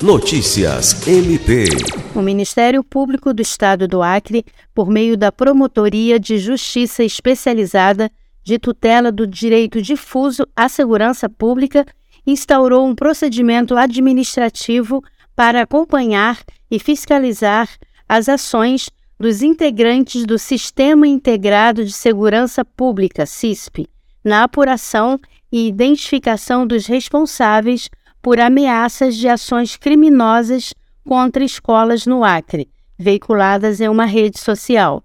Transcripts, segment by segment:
Notícias MP. O Ministério Público do Estado do Acre, por meio da Promotoria de Justiça Especializada de Tutela do Direito Difuso à Segurança Pública, instaurou um procedimento administrativo para acompanhar e fiscalizar as ações dos integrantes do Sistema Integrado de Segurança Pública, CISP, na apuração e identificação dos responsáveis por ameaças de ações criminosas contra escolas no Acre, veiculadas em uma rede social.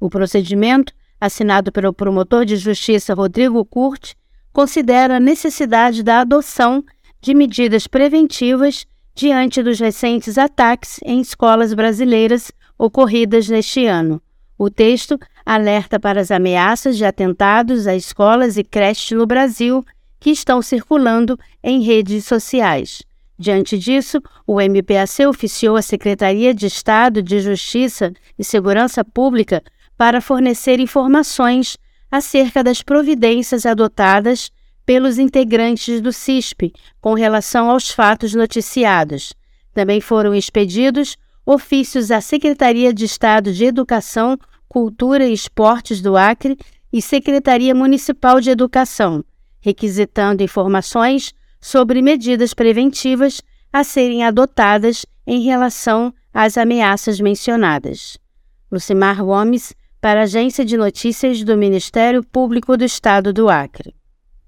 O procedimento, assinado pelo promotor de justiça Rodrigo Curti, considera a necessidade da adoção de medidas preventivas diante dos recentes ataques em escolas brasileiras ocorridas neste ano. O texto alerta para as ameaças de atentados a escolas e creches no Brasil que estão circulando em redes sociais. Diante disso, o MPAC oficiou a Secretaria de Estado de Justiça e Segurança Pública para fornecer informações acerca das providências adotadas pelos integrantes do CISP com relação aos fatos noticiados. Também foram expedidos ofícios à Secretaria de Estado de Educação, Cultura e Esportes do Acre e Secretaria Municipal de Educação, requisitando informações sobre medidas preventivas a serem adotadas em relação às ameaças mencionadas. Lucimar Gomes, para a Agência de Notícias do Ministério Público do Estado do Acre.